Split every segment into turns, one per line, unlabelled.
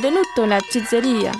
benvenuto alla Cizzeria.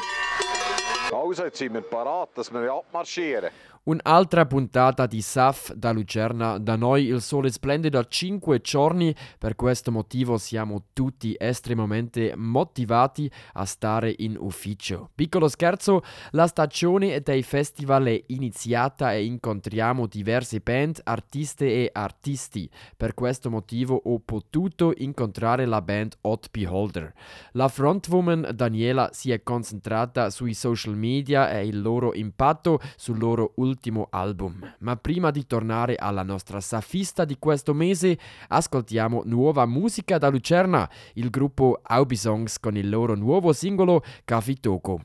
Also, jetzt sind wir parat, dass wir abmarschieren.
Un'altra puntata di SAF da Lucerna, da noi il sole splende da 5 giorni, per questo motivo siamo tutti estremamente motivati a stare in ufficio. Piccolo scherzo, la stagione dei festival è iniziata e incontriamo diverse band, artiste e artisti. Per questo motivo ho potuto incontrare la band Hot Beholder. La frontwoman Daniela si è concentrata sui social media e il loro impatto sul loro ultimo ultimo album. Ma prima di tornare alla nostra safista di questo mese, ascoltiamo nuova musica da Lucerna, il gruppo Aubisongs con il loro nuovo singolo Cafitoco.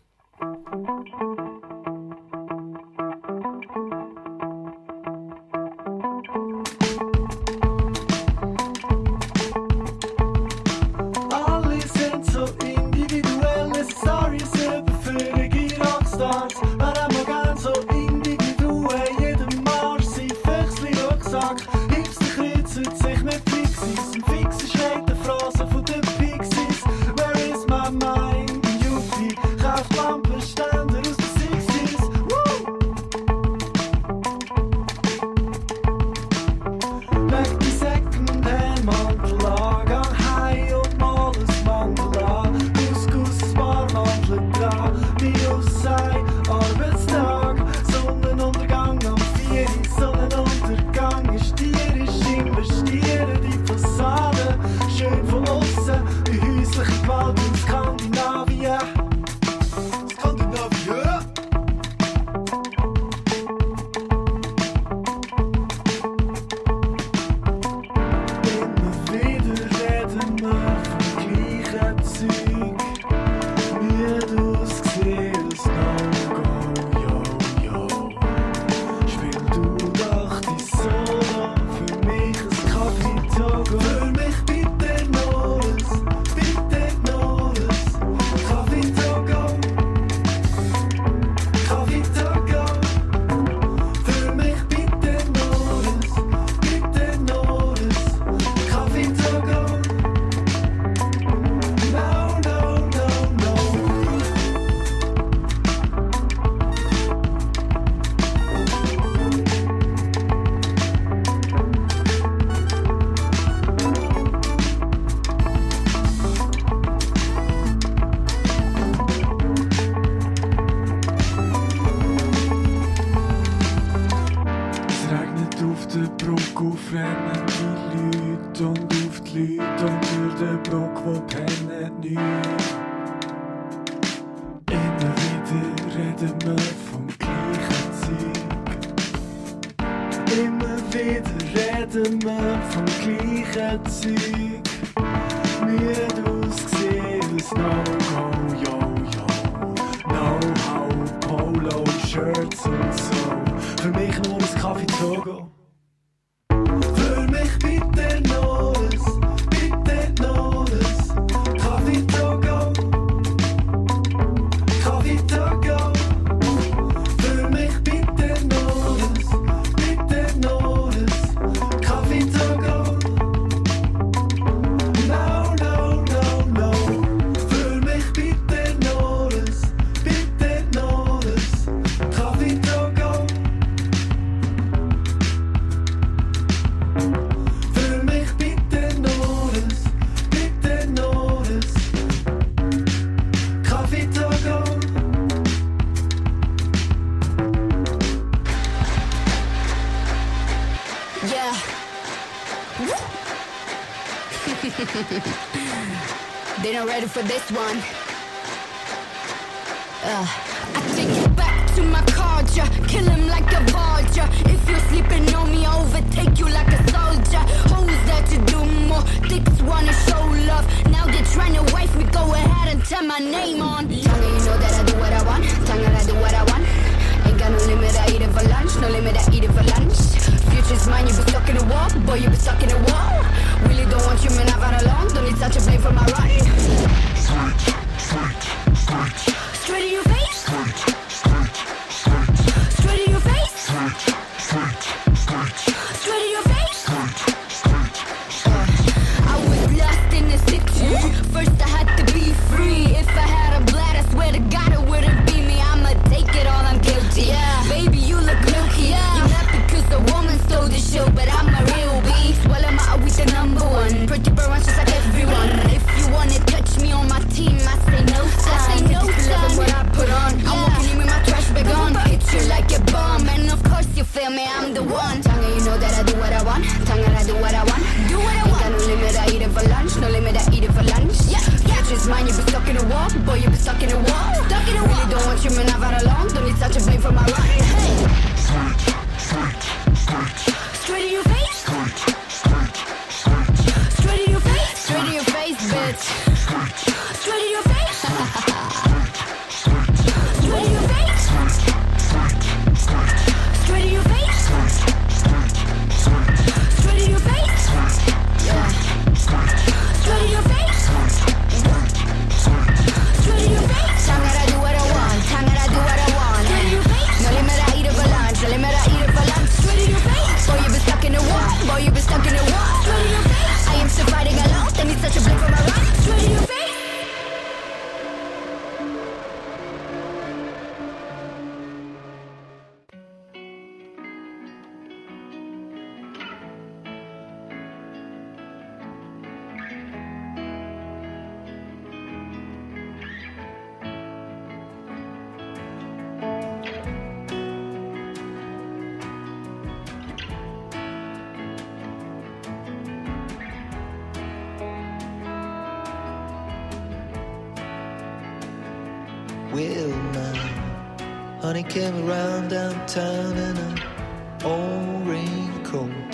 No limit, I eat it for lunch. Future's mine, you be stuck in a wall. Boy, you be stuck in a wall. Really don't want you, man, I've had along. Don't need such a blame for my run. Straight in your face. Straight for lunch. No limit, I eat it for lunch. Yeah, yeah. is mine, you be stuck in a wall. Boy, you be stuck in a wall. Stuck in a wall. Really don't want you, man, I've had a long. Don't need such a blame for my life.
Well, my honey came around downtown in an old raincoat.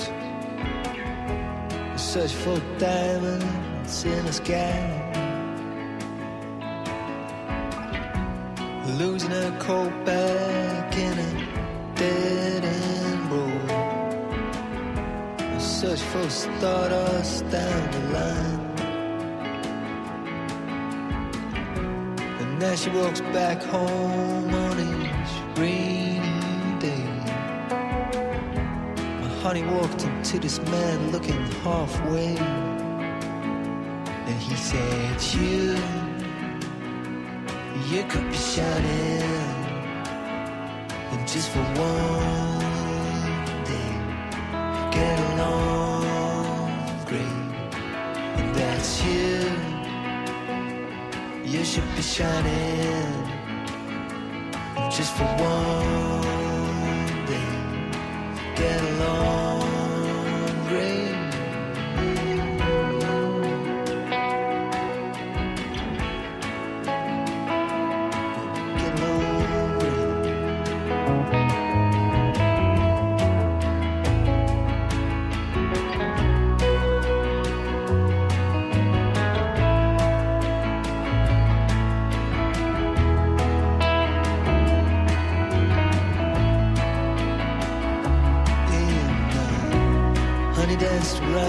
Search for diamonds in the sky. Losing her coat back in a dead end road. Search for stardust down the line. Now she walks back home on each rainy day. My honey walked into this man looking halfway. And he said, You, you could be shining. And just for one day, get along should be shining just for one day. Get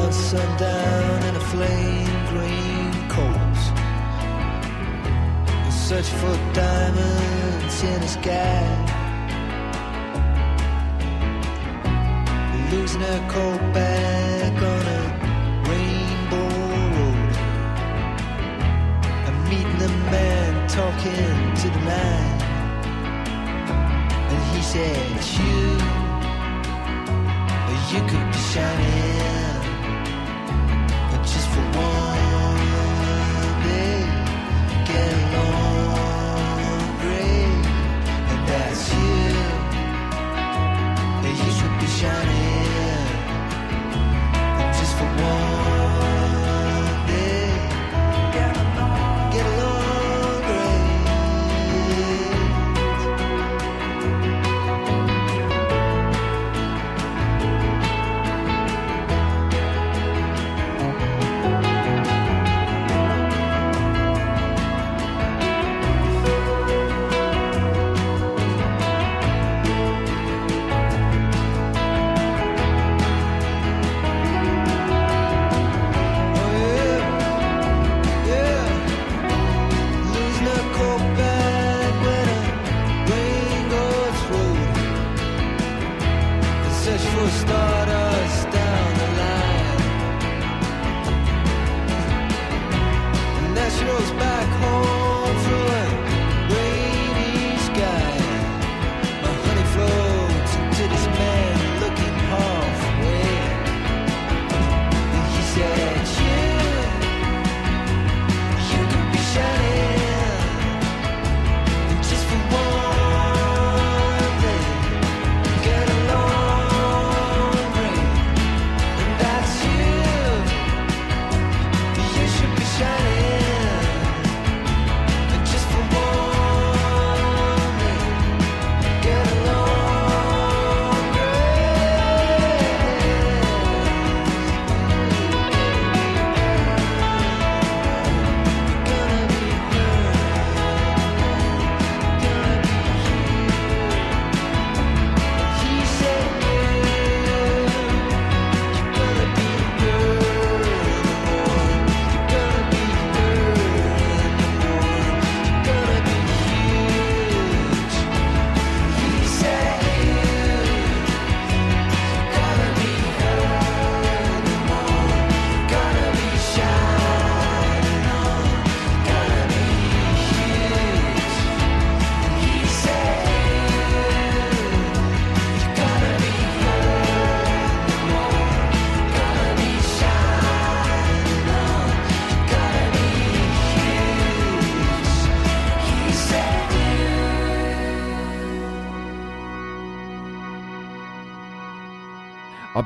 around sundown in a flame green coat. In search for diamonds in the sky. Losing her coat back on a rainbow road. I'm meeting a man talking to the night. And he said, You you could be shining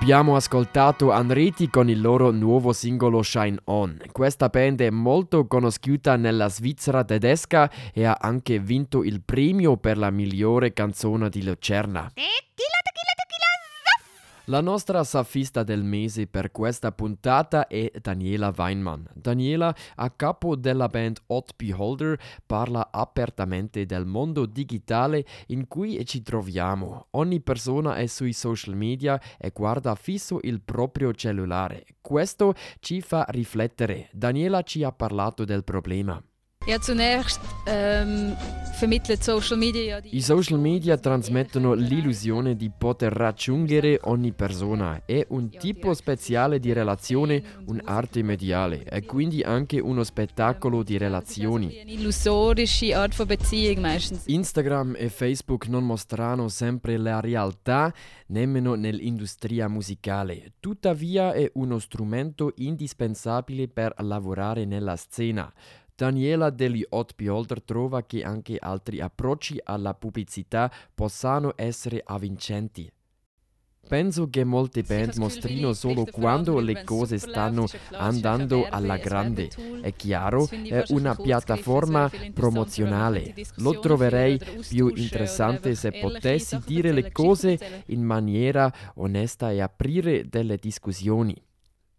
Abbiamo ascoltato Anriti con il loro nuovo singolo Shine On. Questa band è molto conosciuta nella Svizzera tedesca e ha anche vinto il premio per la migliore canzone di Lucerna. La nostra safista del mese per questa puntata è Daniela Weinmann. Daniela, a capo della band Hot Beholder, parla apertamente del mondo digitale in cui ci troviamo. Ogni persona è sui social media e guarda fisso il proprio cellulare. Questo ci fa riflettere. Daniela ci ha parlato del problema.
Ja, zunächst ähm, vermittelt Social Media
I social media trasmettono l'illusione di poter raggiungere ogni persona. È un tipo speciale di relazione, un'arte mediale e quindi anche uno spettacolo di relazioni.
Un'illusorische Art von Beziehung meistens.
Instagram e Facebook non mostrano sempre la realtà, nemmeno nell'industria musicale. Tuttavia è uno strumento indispensabile per lavorare nella scena. Daniela degli Hot Beholder trova che anche altri approcci alla pubblicità possano essere avvincenti. Penso che molte band mostrino solo quando le cose stanno andando alla grande. È chiaro, è una piattaforma promozionale. Lo troverei più interessante se potessi dire le cose in maniera onesta e aprire delle discussioni.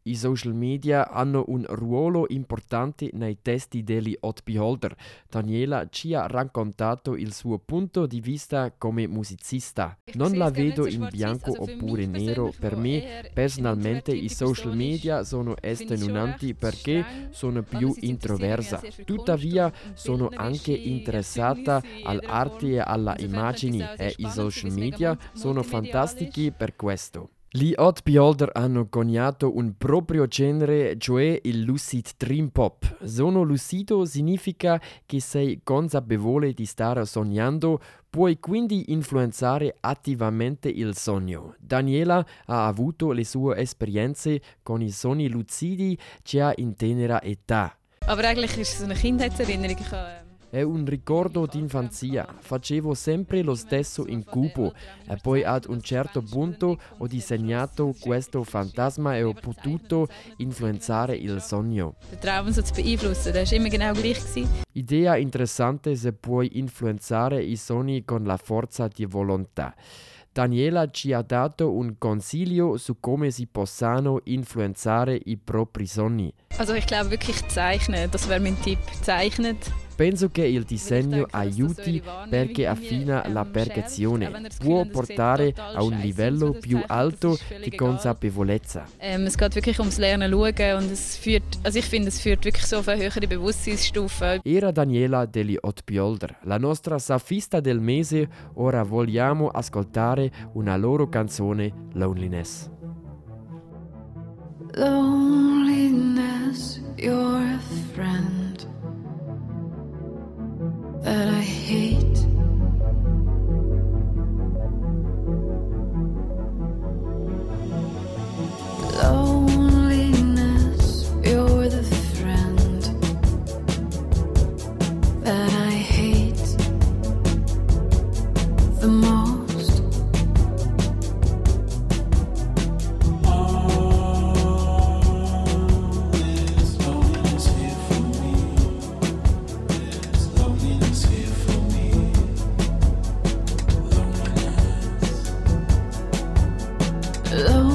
I social media hanno un ruolo importante nei testi degli Hot Beholder. Daniela ci ha raccontato il suo punto di vista come musicista. Non la vedo in bianco oppure nero. Per me, personalmente, i social media sono estenuanti perché sono più introversa. Tuttavia, sono anche interessata all'arte e alle immagini e i social media sono fantastici per questo. Gli Hot Beholder hanno coniato un proprio genere, cioè il lucid dream pop. Sono lucido significa che sei consapevole di stare sognando, puoi quindi influenzare attivamente il sogno. Daniela ha avuto le sue esperienze con i sogni lucidi già in tenera età.
Aber eigentlich ist es eine Kindheitserinnerung.
È un ricordo d'infanzia. Facevo sempre lo stesso incubo e poi ad un certo punto ho disegnato questo fantasma e ho potuto influenzare il sogno. Idea interessante se puoi influenzare i sogni con la forza di volontà. Daniela ci ha dato un consiglio su come si possano influenzare i propri sogni.
Also ich glaube wirklich zeichnen, das wäre mein Tipp. Zeichnet.
Penso che il disegno aiuti perché affina la percezione, può portare a un livello più alto di consapevolezza.
Es geht wirklich ums Lernen schauen und es führt, also ich finde, es führt wirklich so auf eine höhere Bewusstseinsstufe.
Era Daniela degli Hot Beholder, la nostra safista del mese, ora vogliamo ascoltare una loro canzone Loneliness.
Loneliness, you're a friend that I hate. Low.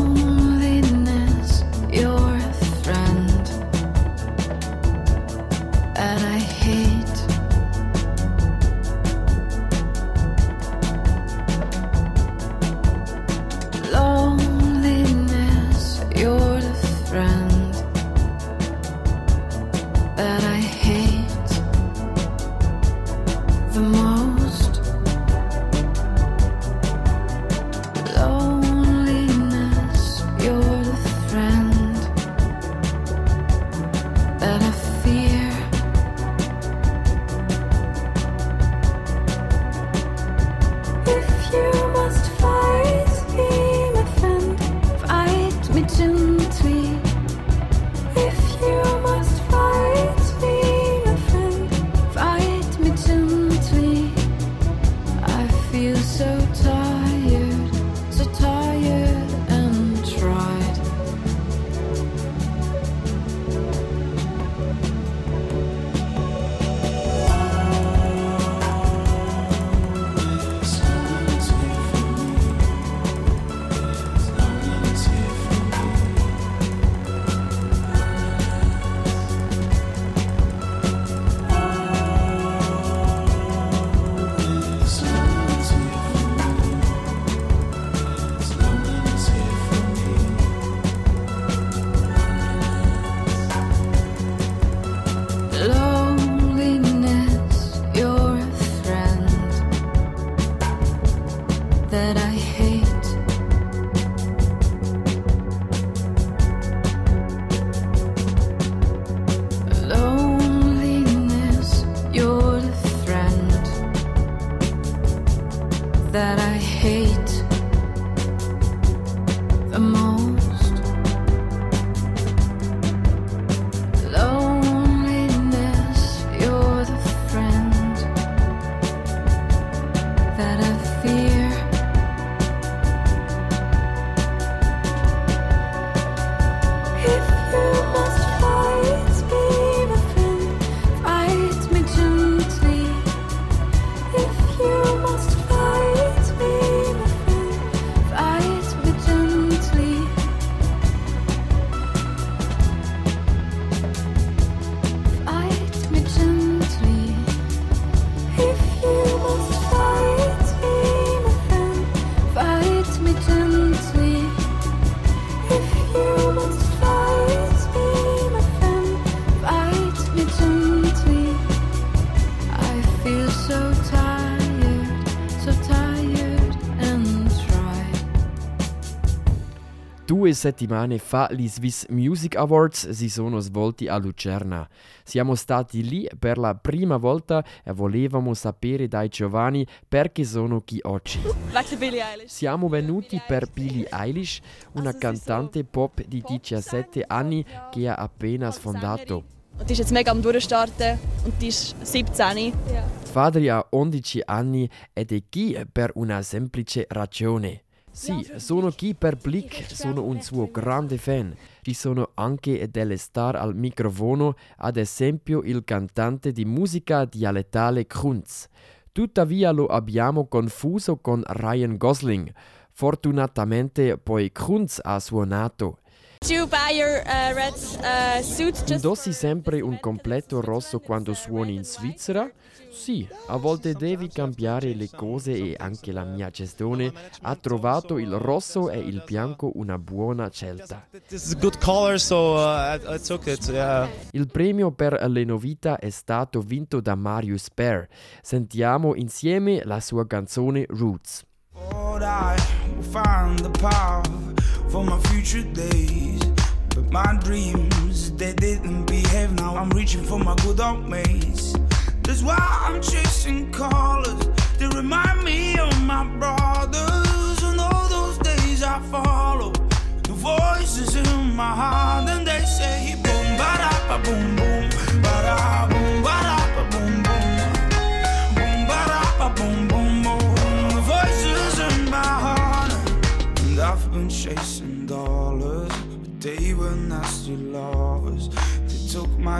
feel so tall. that I
Due settimane fa gli Swiss Music Awards si sono svolti a Lucerna. Siamo stati lì per la prima volta e volevamo sapere dai giovani perché sono qui oggi. Siamo venuti per Billie Eilish, una cantante pop di 17 anni che ha appena sfondato.
Und die ist jetzt mega am Durchstarten und die ist 17.
Fadri ha 11 anni ed è qui per una semplice ragione. Sì, sono qui per Blick, sono un suo grande fan. Ci sono anche delle star al microfono, ad esempio il cantante di musica dialettale Kunz. Tuttavia lo abbiamo confuso con Ryan Gosling. Fortunatamente poi Kunz ha suonato.
Uh, uh,
Indossi sempre un completo rosso quando suoni in Svizzera? Sì, a volte devi cambiare le cose e anche la mia gestione ha trovato il rosso e il bianco una buona scelta.
Uh.
Il premio per le novità è stato vinto da Marius Bear. Sentiamo insieme la sua canzone Roots.
For my future days. But my dreams, they didn't behave. Now I'm reaching for my good old mates. That's why I'm chasing colors. They remind me of my brothers. And all those days I follow. The voices in my heart, and they say, boom, ba da ba boom,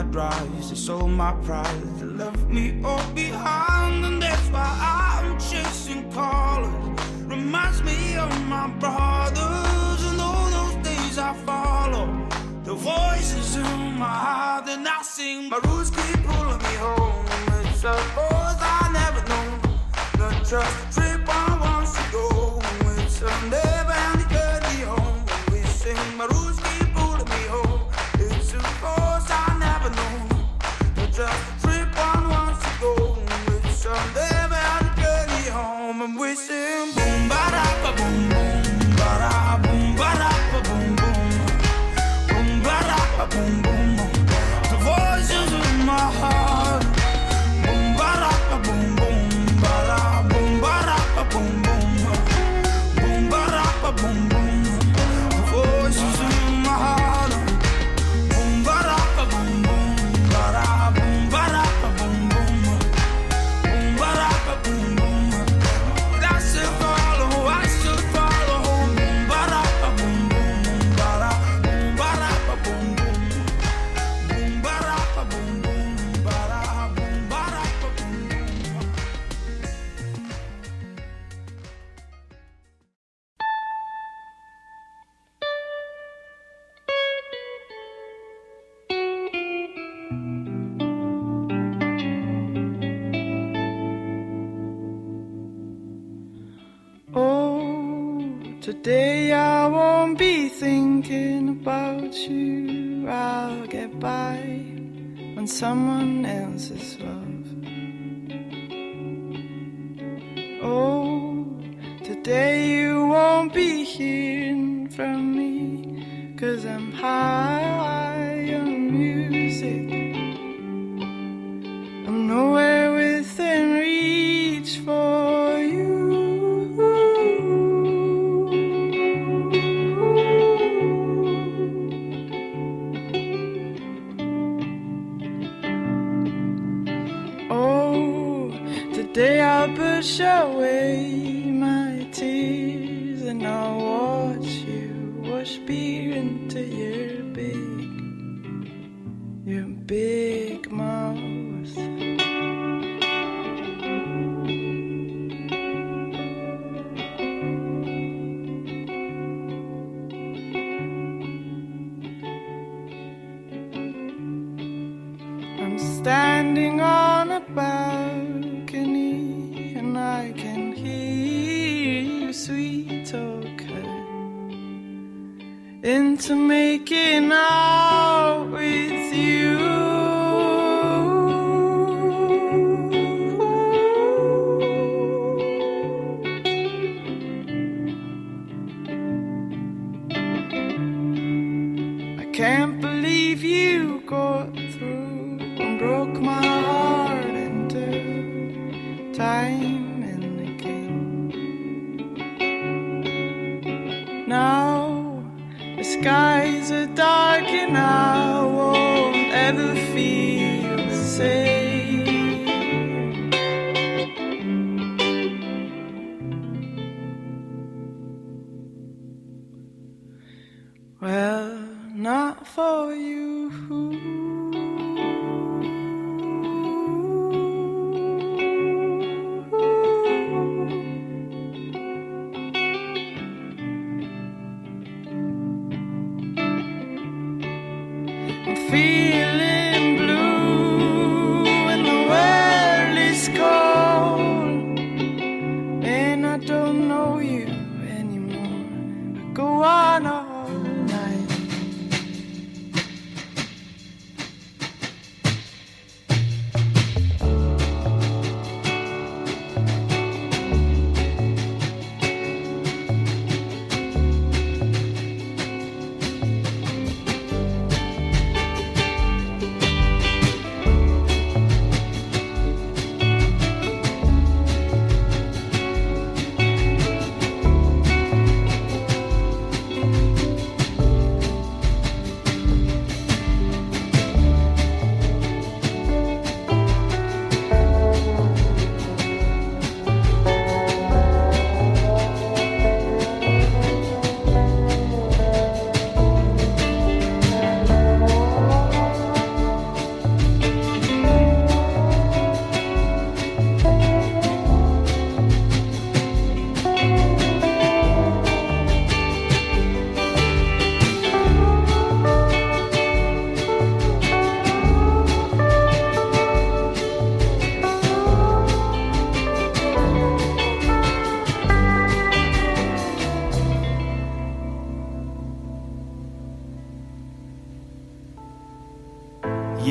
drives, they sold my pride, they left me all behind, and that's why I'm chasing colors. Reminds me of my brothers and all those days I follow. The voices in my heart, and I sing. My roots keep pulling me home. It's a force I never known. Just a trip today I won't be thinking about you. I'll get by on someone else's love. Oh, today you won't be hearing from me. Cause I'm high I'll away my tears and I'll watch you wash beer into your big, your big mouth. I'm standing on to me.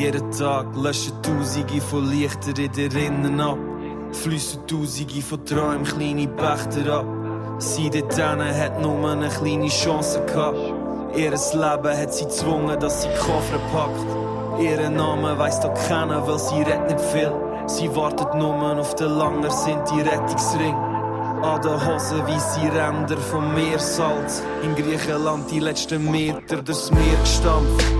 Jeden Tag löschen Tausende von Lichter in der Rinnen ab. Fliessen Tausende von Träumen kleine Pächter ab. Sie dort hat nur eine kleine Chance gehabt. Ihres Leben hat sie gezwungen, dass sie Koffer packt. Ihren Namen weiss doch keiner, weil sie redet nicht viel. Sie wartet nur auf den Langer, sind die Rettungsring. An den Hosen weisse Ränder vom Meersalz. In Griechenland die letzten Meter durchs Meer gestampft.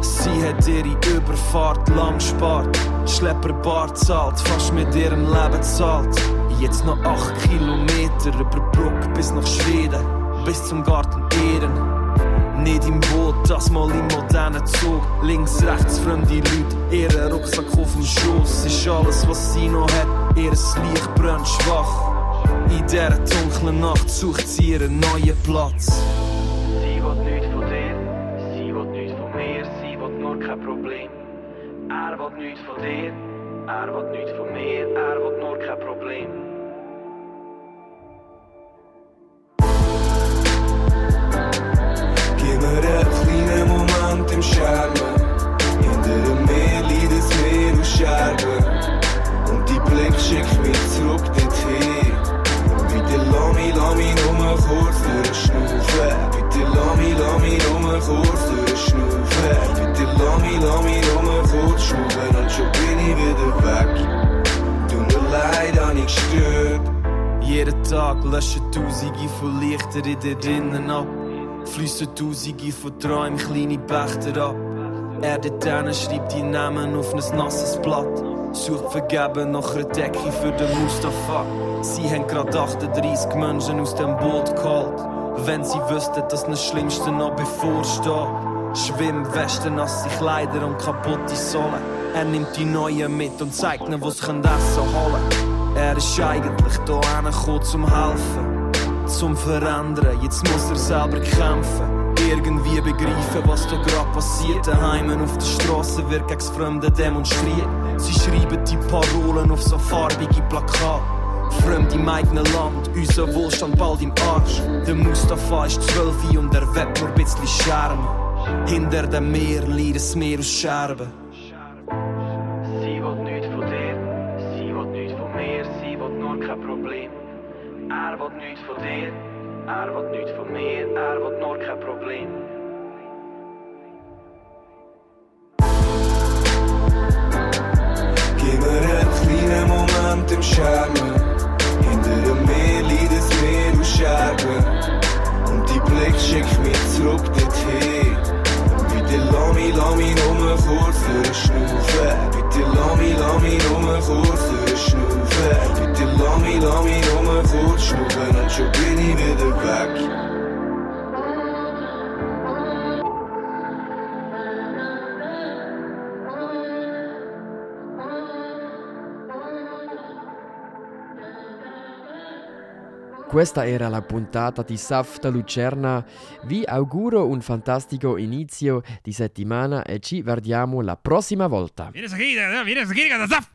Sie hat ihre Überfahrt lang gespart. Schlepperbar zahlt, fast mit ihrem Leben zahlt. Jetzt noch 8 Kilometer über Brücke bis nach Schweden, bis zum Garten Ehren. Nicht im Boot, das mal im modernen Zug. Links, rechts fremde Leute, ihren Rucksack auf dem Schoß. Ist alles, was sie noch hat, ihr Licht brennt schwach. In dieser dunklen Nacht sucht sie ihren neuen Platz.
Will nichts von dir, er will nichts von mir, er will nur kein Problem.
Gib mir einen kleinen Moment im Scherben. Hinter dem Meer liegt das Meer aus Scherben. Und die Blick schickt mich zurück dorthin. Bitte lass mich, lass mich nur kurz durchschnaufen. Lass mich, lass mich nur kurz durchschnaufen. Bitte lass mich, lass mich nur kurz schnaufen. Und schon bin ich wieder weg. Tut mir leid, hab ich gestört.
Jeden Tag löschen Tausende von Lichter in der Rinnen ab. Fliessen Tausende von Träumen kleine Pächter ab. Er dort hinten schreibt die Namen auf ein nasses Blatt. Sucht vergeben nach einer Decke für den Mustafa. Sie haben grad 38 Menschen aus dem Boot geholt. Wenn sie wüssten, dass das Schlimmste noch bevorsteht. Schwimmwesten, nasse Kleider und kaputte Sohlen. Er nimmt die Neuen mit und zeigt ihnen, wo sie Essen holen. Er ist eigentlich da gekommen zum Helfen, zum Verändern. Jetzt muss er selber kämpfen. Irgendwie begreifen, was da grad passiert. Daheim auf der Straße wird gegen Fremde demonstriert. Sie schreiben die Parolen auf so farbige Plakate. Fremd im eigenen Land, unser Wohlstand bald im Arsch. Der Mustafa ist zwölf und er webt nur ein bisschen Scherben. Hinter dem Meer liegt das Meer aus Scherben.
Sie will nichts von dir, sie will nichts von mir, sie will nur kein Problem. Er will nichts von dir, er will nichts von mir, er will nur kein Problem.
Gib mir einen kleinen Moment im Scherben. Schickt mich zurück dorthin. Bitte lass mich, lass mich nur kurz durchschnaufen. Bitte lass mich, lass mich nur kurz durchschnaufen. Bitte lass mich, lass mich nur kurz schnaufen. Und schon bin ich wieder weg.
Questa era la puntata di Safta Lucerna. Vi auguro un fantastico inizio di settimana e ci vediamo la prossima volta.